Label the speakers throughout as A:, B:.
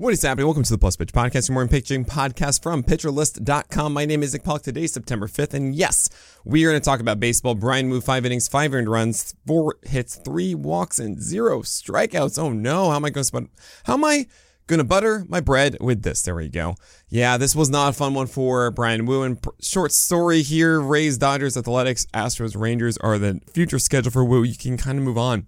A: What is happening? Welcome to the Plus Pitch Podcast, your morning pitching podcast from PitcherList.com. My name is Nick Pollack. Today, September 5th, and yes, we are going to talk about baseball. Brian moved five innings, five earned runs, four hits, three walks, and zero strikeouts. Oh no, how am I going to? How am I going to butter my bread with this? There we go. Yeah, this was not a fun one for Bryan Woo. And short story here: Rays, Dodgers, Athletics, Astros, Rangers are the future schedule for Woo. You can kind of move on.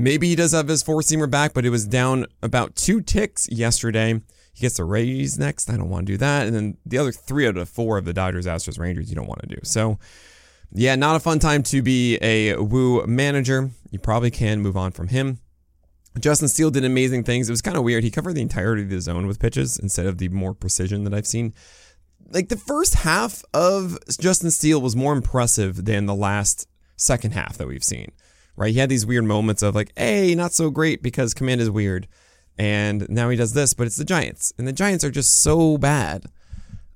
A: Maybe he does have his four seamer back, but it was down about two ticks yesterday. He gets the Rays next. I don't want to do that. And then the other three out of four of the Dodgers, Astros, Rangers, you don't want to do. So, yeah, not a fun time to be a Woo manager. You probably can move on from him. Justin Steele did amazing things. It was kind of weird. He covered the entirety of the zone with pitches instead of the more precision that I've seen. Like the first half of Justin Steele was more impressive than the last second half that we've seen right? He had these weird moments of like, hey, not so great because command is weird. And now he does this, but it's the Giants. And the Giants are just so bad.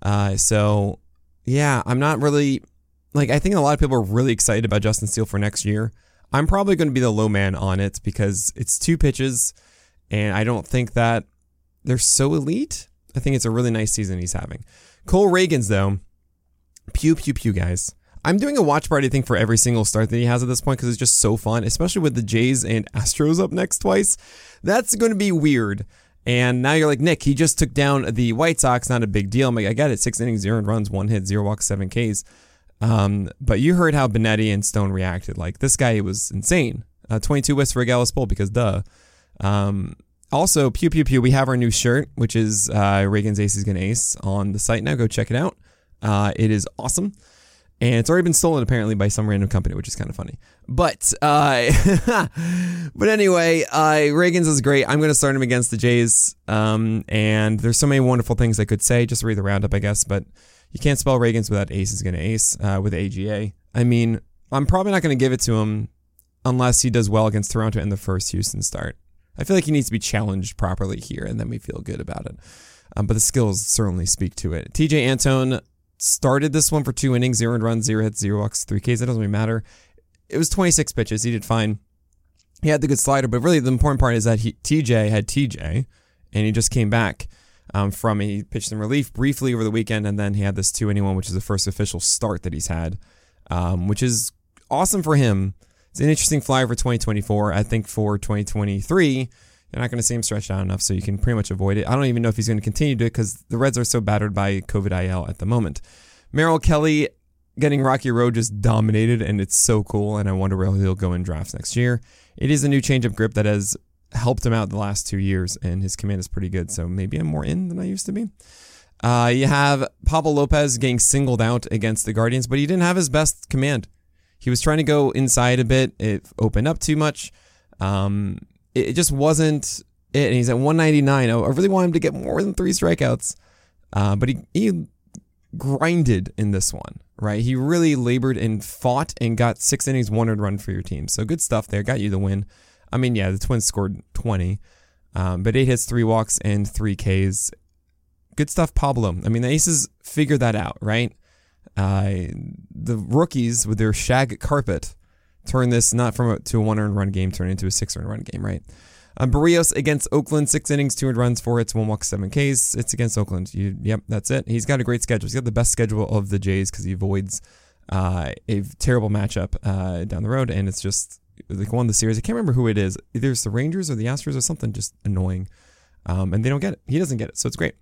A: Uh, so, yeah, I'm not really, like, I think a lot of people are really excited about Justin Steele for next year. I'm probably going to be the low man on it because it's two pitches, and I don't think that they're so elite. I think it's a really nice season he's having. Cole Ragans, though, pew, pew, pew, guys. I'm doing a watch party thing for every single start that he has at this point because it's just so fun, especially with the Jays and Astros up next twice. That's going to be weird. And now you're like, Nick, he just took down the White Sox. Not a big deal. I'm like, I got it. Six innings, zero runs, one hit, zero walks, seven Ks. Um, but you heard how Benetti and Stone reacted. Like, this guy was insane. Uh, 22 West for Gallows Bowl because duh. Um, also, pew pew pew, we have our new shirt, which is uh, Ragans Ace is Gonna Ace on the site now. Go check it out. Uh, it is awesome and it's already been stolen apparently by some random company, which is kind of funny. But uh, but anyway, uh, Ragans is great. I'm going to start him against the Jays, um, and there's so many wonderful things I could say. Just read the roundup, I guess. But you can't spell Ragans without Ace is going to ace uh, with AGA. I mean, I'm probably not going to give it to him unless he does well against Toronto in the first Houston start. I feel like he needs to be challenged properly here, and then we feel good about it. Um, but the skills certainly speak to it. Tejay Antone started this one for two innings, zero runs, zero hits, zero walks, three Ks. That doesn't really matter. It was 26 pitches. He did fine. He had the good slider, but really the important part is that he, TJ had TJ, and he just came back um, from he pitched in relief briefly over the weekend, and then he had this two inning one, which is the first official start that he's had, um, which is awesome for him. It's an interesting flyer for 2024. I think for 2023 you're not going to see him stretched out enough, so you can pretty much avoid it. I don't even know if he's going to continue to because the Reds are so battered by COVID IL at the moment. Merrill Kelly getting Rocky Road just dominated, and it's so cool. And I wonder where he'll go in drafts next year. It is a new change of grip that has helped him out the last two years, and his command is pretty good. So maybe I'm more in than I used to be. Uh, you have Pablo Lopez getting singled out against the Guardians, but he didn't have his best command. He was trying to go inside a bit. It opened up too much. Um, it just wasn't it. And he's at 199. I really want him to get more than three strikeouts. Uh, but he, he grinded in this one, right? He really labored and fought and got six innings, one run for your team. So good stuff there. Got you the win. I mean, yeah, the Twins scored 20, um, but eight hits, three walks, and three Ks. Good stuff, Pablo. I mean, the Aces figured that out, right? Uh, the rookies with their shag carpet turn this not from a, to a one earned run game, turn it into a six earned run game, right? Um, Berrios against Oakland, six innings, two runs, four hits, one walk, seven Ks. It's against Oakland. You, yep, that's it. He's got a great schedule. He's got the best schedule of the Jays because he avoids uh, a terrible matchup uh, down the road, and it's just like won the series. I can't remember who it is. Either it's the Rangers or the Astros or something just annoying. Um, and they don't get it. He doesn't get it, so it's great.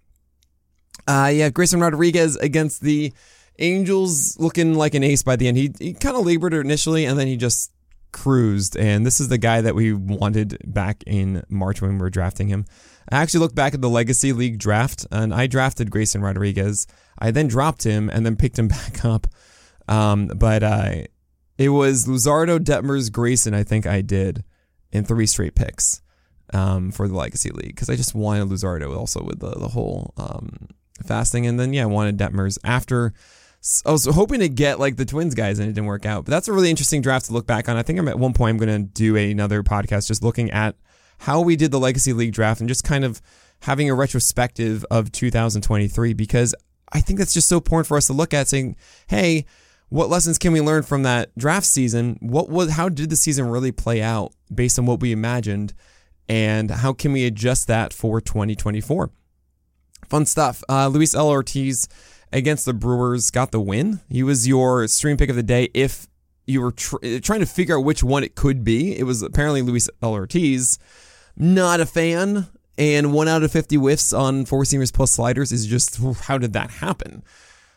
A: Uh, yeah, Grayson Rodriguez against the Angels, looking like an ace by the end. He, he kind of labored initially, and then he just cruised. And this is the guy that we wanted back in March when we were drafting him. I actually looked back at the Legacy League draft, and I drafted Grayson Rodriguez. I then dropped him and then picked him back up. Um, but uh, it was Luzardo, Detmers, Grayson, I think I did in three straight picks um, for the Legacy League because I just wanted Luzardo also with the, the whole um, fasting. And then, yeah, I wanted Detmers after. I was hoping to get like the Twins guys and it didn't work out. But that's a really interesting draft to look back on. I think I'm at one point I'm going to do another podcast just looking at how we did the Legacy League draft and just kind of having a retrospective of 2023 because I think that's just so important for us to look at saying, hey, what lessons can we learn from that draft season? What was how did the season really play out based on what we imagined? And how can we adjust that for 2024? Fun stuff. Uh, Luis L. Ortiz against the Brewers got the win. He was your stream pick of the day if you were tr- trying to figure out which one it could be. It was apparently Luis L. Ortiz. Not a fan. And one out of 50 whiffs on four seamers plus sliders is just how did that happen?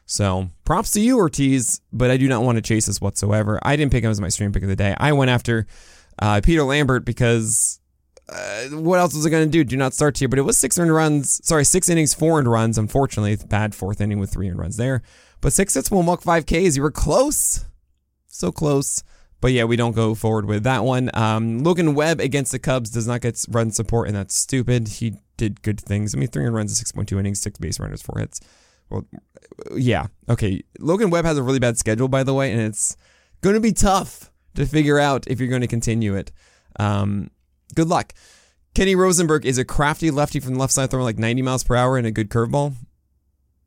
A: So props to you, Ortiz, but I do not want to chase this whatsoever. I didn't pick him as my stream pick of the day. I went after uh, Peter Lambert because uh, what else was I going to do? Do not start here, but it was six earned runs. Sorry, six innings, four earned runs. Unfortunately, bad fourth inning with three earned runs there. But six hits, one walk, five Ks. You were close, so close. But yeah, we don't go forward with that one. Um, Logan Webb against the Cubs does not get run support, and that's stupid. He did good things. I mean, three earned runs, six point two innings, six base runners, four hits. Well, yeah, okay. Logan Webb has a really bad schedule, by the way, and it's going to be tough to figure out if you're going to continue it. Um, good luck. Kenny Rosenberg is a crafty lefty from the left side throwing like 90 miles per hour and a good curveball.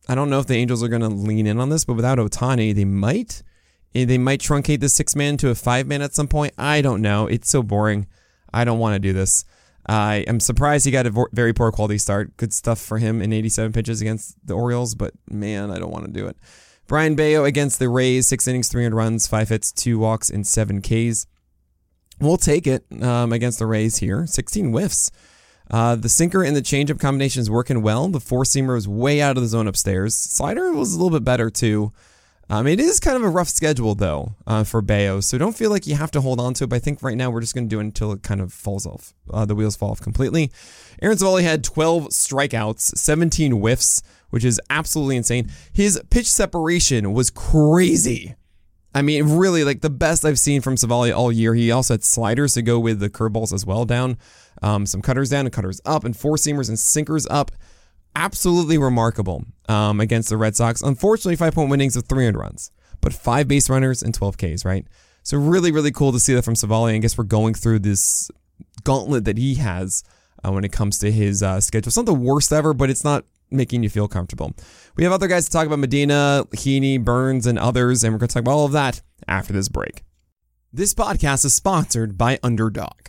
A: I don't know if the Angels are going to lean in on this, but without Ohtani, they might. Eh, they might truncate the six man to a five man at some point. I don't know. It's so boring. I don't want to do this. I am surprised he got a very poor quality start. Good stuff for him in 87 pitches against the Orioles, but man, I don't want to do it. Brayan Bello against the Rays, six innings, 300 runs, five hits, two walks, and seven Ks. We'll take it um, against the Rays here. 16 whiffs. Uh, the sinker and the changeup combination is working well. The four seamer is way out of the zone upstairs. Slider was a little bit better too. Um, it is kind of a rough schedule though uh, for Bello, so don't feel like you have to hold on to it. But I think right now we're just going to do it until it kind of falls off. Uh, the wheels fall off completely. Aaron Civale had 12 strikeouts, 17 whiffs, which is absolutely insane. His pitch separation was crazy. I mean, really, like the best I've seen from Civale all year. He also had sliders to go with the curveballs as well down, um, some cutters down and cutters up, and four seamers and sinkers up. Absolutely remarkable um, against the Red Sox. Unfortunately, five point winnings of 300 runs, but five base runners and 12 Ks, right? So, really, really cool to see that from Civale. I guess we're going through this gauntlet that he has uh, when it comes to his uh, schedule. It's not the worst ever, but it's not making you feel comfortable. We have other guys to talk about Medina, Heaney, Burnes, and others, and we're going to talk about all of that after this break. This podcast is sponsored by Underdog.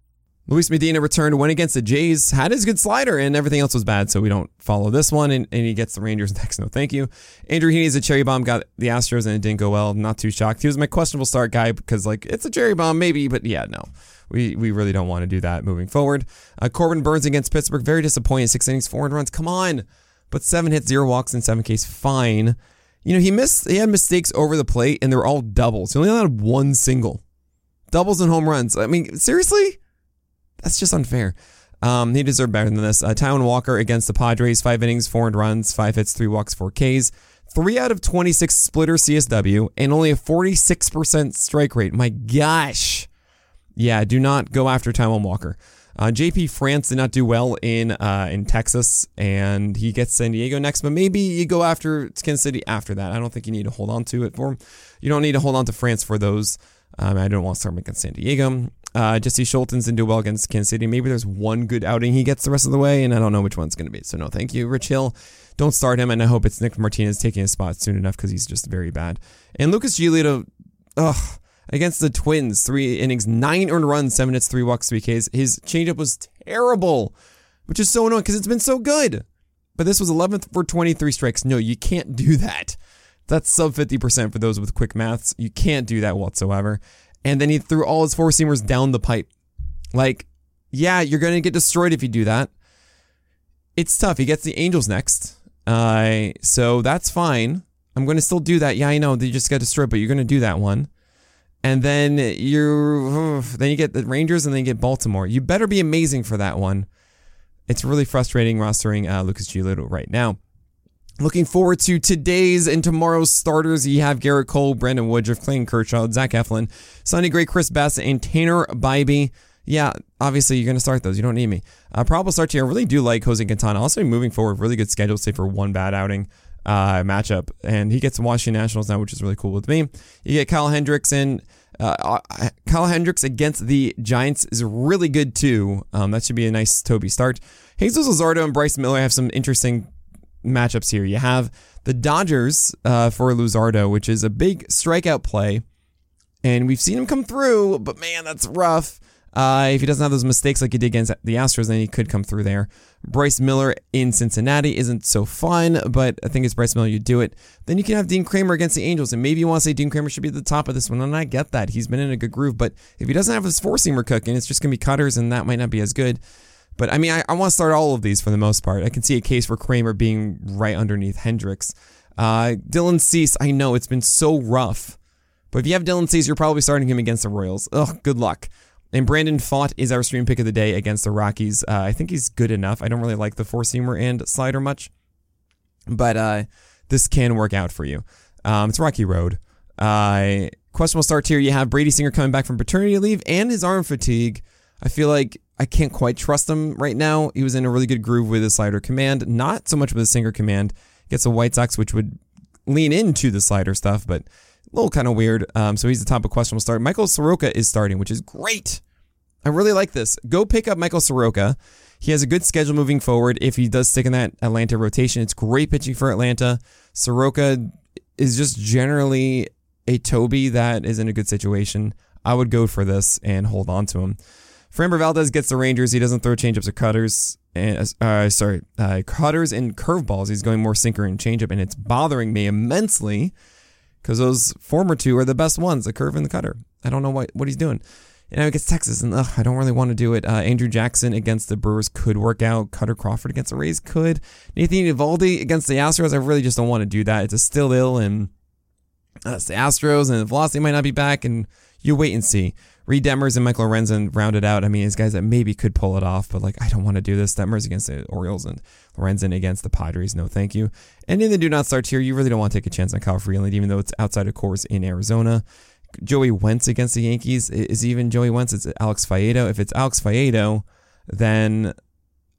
A: Luis Medina returned, went against the Jays, had his good slider, and everything else was bad, so we don't follow this one. And, and he gets the Rangers next. No, thank you. Andrew Heaney's a cherry bomb, got the Astros, and it didn't go well. Not too shocked. He was my questionable start guy because, like, it's a cherry bomb, maybe, but yeah, no. We, we really don't want to do that moving forward. Uh, Corbin Burnes against Pittsburgh, very disappointing. Six innings, four runs. Come on. but seven hits, zero walks, and seven Ks, fine. You know, he missed, he had mistakes over the plate, and they were all doubles. He only had one single. Doubles and home runs. I mean, seriously? That's just unfair. Um, he deserved better than this. Uh, Taijuan Walker against the Padres, five innings, four runs, five hits, three walks, four Ks, three out of 26 splitter CSW, and only a 46% strike rate. My gosh. Yeah, do not go after Taijuan Walker. Uh, JP France did not do well in uh, in Texas, and he gets San Diego next. But maybe you go after Kansas City after that. I don't think you need to hold on to it for him. You don't need to hold on to France for those. Um, I don't want to start against San Diego. Uh, Jesse Scholtens didn't do well against Kansas City. Maybe there's one good outing he gets the rest of the way, and I don't know which one's going to be. So no, thank you, Rich Hill. Don't start him, and I hope it's Nick Martinez taking his spot soon enough because he's just very bad. And Lucas Giolito, ugh, against the Twins, three innings, nine earned runs, seven hits, three walks, three Ks. His changeup was terrible, which is so annoying because it's been so good. But this was 11th for 23 strikes. No, you can't do that. That's sub 50% for those with quick maths. You can't do that whatsoever and then he threw all his four seamers down the pipe. Like, yeah, you're going to get destroyed if you do that. It's tough. He gets the Angels next. Uh, so that's fine. I'm going to still do that. Yeah, I know they just got destroyed, but you're going to do that one. And then you then you get the Rangers and then you get Baltimore. You better be amazing for that one. It's really frustrating rostering uh, Lucas Giolito right now. Looking forward to today's and tomorrow's starters. You have Gerrit Cole, Brandon Woodruff, Clayton Kershaw, Zach Eflin, Sonny Gray, Chris Bassitt, and Tanner Bibee. Yeah, obviously you're going to start those. You don't need me. Uh, probable start here. I really do like Jose Quintana. Also moving forward, really good schedule, say for one bad outing uh, matchup. And he gets the Washington Nationals now, which is really cool with me. You get Kyle Hendricks and uh, uh, Kyle Hendricks against the Giants is really good too. Um, that should be a nice Toby start. Jesus Luzardo and Bryce Miller have some interesting matchups here. You have the Dodgers uh, for Luzardo, which is a big strikeout play, and we've seen him come through, but man, that's rough. Uh, if he doesn't have those mistakes like he did against the Astros, then he could come through there. Bryce Miller in Cincinnati isn't so fun, but I think it's Bryce Miller. You do it. Then you can have Dean Kremer against the Angels, and maybe you want to say Dean Kremer should be at the top of this one, and I get that. He's been in a good groove, but if he doesn't have his four seamer cooking, it's just going to be cutters, and that might not be as good. But I mean, I, I want to start all of these for the most part. I can see a case for Kremer being right underneath Hendricks. Uh, Dylan Cease, I know it's been so rough. But if you have Dylan Cease, you're probably starting him against the Royals. Ugh, good luck. And Brandon Pfaadt is our stream pick of the day against the Rockies. Uh, I think he's good enough. I don't really like the four seamer and slider much, but uh, this can work out for you. Um, it's Rocky Road. Uh, questionable start here. You have Brady Singer coming back from paternity leave and his arm fatigue. I feel like I can't quite trust him right now. He was in a really good groove with his slider command, not so much with his sinker command. Gets a White Sox, which would lean into the slider stuff, but a little kind of weird. Um, so he's the top of questionable start. Michael Soroka is starting, which is great. I really like this. Go pick up Michael Soroka. He has a good schedule moving forward. If he does stick in that Atlanta rotation, it's great pitching for Atlanta. Soroka is just generally a Toby that is in a good situation. I would go for this and hold on to him. Framber Valdez gets the Rangers. He doesn't throw changeups or cutters. And, uh, sorry, uh, cutters and curveballs. He's going more sinker and changeup, and it's bothering me immensely because those former two are the best ones, the curve and the cutter. I don't know what, what he's doing. And now he gets Texas, and ugh, I don't really want to do it. Uh, Andre Jackson against the Brewers could work out. Kutter Crawford against the Rays could. Nathan Eovaldi against the Astros, I really just don't want to do that. It's a still ill, and uh, it's the Astros, and the velocity might not be back, and you wait and see. Reid Detmers and Michael Lorenzen rounded out. I mean, it's guys that maybe could pull it off, but like, I don't want to do this. Detmers against the Orioles and Lorenzen against the Padres. No, thank you. And in the do not start here, you really don't want to take a chance on Kyle Freeland, even though it's outside of course in Arizona. Joey Wentz against the Yankees is even Joey Wentz. It's Alex Faedo. If it's Alex Faedo, then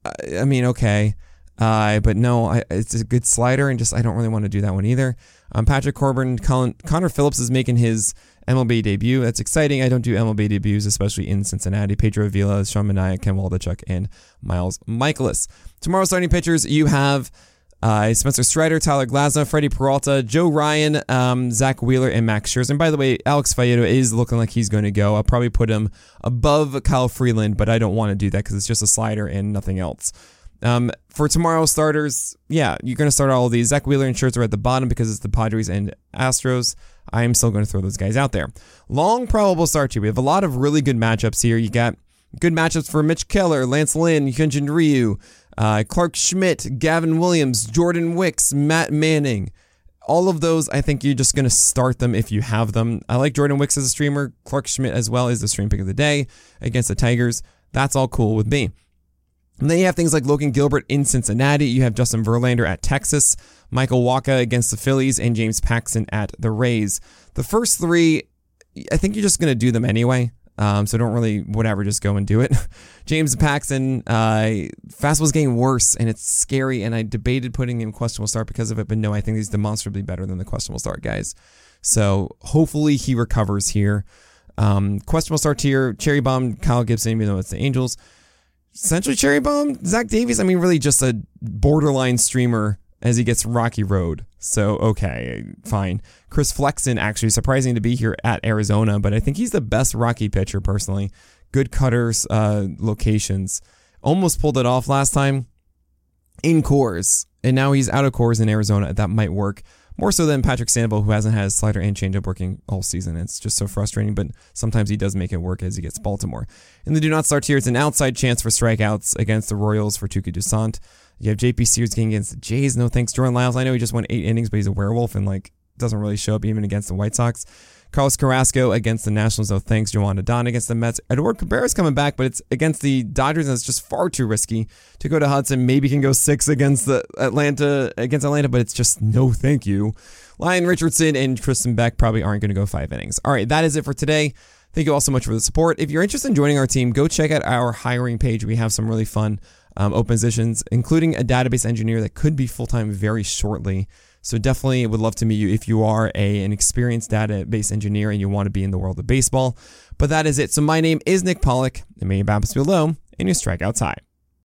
A: I mean, okay. Uh, but no, I, it's a good slider, and just I don't really want to do that one either. Um, Patrick Corbin, Colin, Connor Phillips is making his MLB debut. That's exciting. I don't do MLB debuts, especially in Cincinnati. Pedro Avila, Sean Manaea, Ken Waldichuk, and Miles Mikolas. Tomorrow, starting pitchers, you have uh, Spencer Strider, Tyler Glasnow, Freddie Peralta, Joe Ryan, um, Zack Wheeler, and Max Scherzer. And by the way, Alex Faedo is looking like he's going to go. I'll probably put him above Kyle Freeland, but I don't want to do that because it's just a slider and nothing else. Um, for tomorrow's starters, yeah, you're going to start all of these. Zack Wheeler and Scherzer are at the bottom because it's the Padres and Astros. I am still going to throw those guys out there. Long probable start here. We have a lot of really good matchups here. You got good matchups for Mitch Keller, Lance Lynn, Hyunjin Ryu, uh, Clarke Schmidt, Gavin Williams, Jordan Wicks, Matt Manning. All of those, I think you're just going to start them if you have them. I like Jordan Wicks as a streamer. Clarke Schmidt as well is the stream pick of the day against the Tigers. That's all cool with me. And then you have things like Logan Gilbert in Cincinnati. You have Justin Verlander at Texas, Michael Wacha against the Phillies, and James Paxton at the Rays. The first three, I think you're just going to do them anyway. Um, so don't really, whatever, just go and do it. James Paxton, uh, fastball's getting worse and it's scary. And I debated putting him questionable start because of it, but no, I think he's demonstrably better than the questionable start guys. So hopefully he recovers here. Um, questionable start here, Cherry Bomb, Kyle Gibson, even though it's the Angels. Essentially, Cherry Bomb, Zach Davies, I mean, really just a borderline streamer as he gets Rocky Road. So, okay, fine. Chris Flexen, actually, surprising to be here at Arizona, but I think he's the best Rocky pitcher personally. Good cutters, uh, locations. Almost pulled it off last time in Coors, and now he's out of Coors in Arizona. That might work. More so than Patrick Sandoval, who hasn't had slider and changeup working all season. It's just so frustrating, but sometimes he does make it work as he gets Baltimore. In the do not start here, it's an outside chance for strikeouts against the Royals for Touki Toussaint. You have JP Sears getting against the Jays. No thanks. Jordan Lyles. I know he just won eight innings, but he's a werewolf and like doesn't really show up even against the White Sox. Carlos Carrasco against the Nationals, though. Thanks. Joan Adon against the Mets. Edward Cabrera's coming back, but it's against the Dodgers, and it's just far too risky. Dakota Hudson maybe can go six against the Atlanta against Atlanta, but it's just no thank you. Lyon Richardson and Tristan Beck probably aren't going to go five innings. All right, that is it for today. Thank you all so much for the support. If you're interested in joining our team, go check out our hiring page. We have some really fun um, open positions, including a database engineer that could be full time very shortly. So definitely would love to meet you if you are a, an experienced database engineer and you want to be in the world of baseball. But that is it. So my name is Nick Pollack, and may your BABIPs be low and your strikeouts high.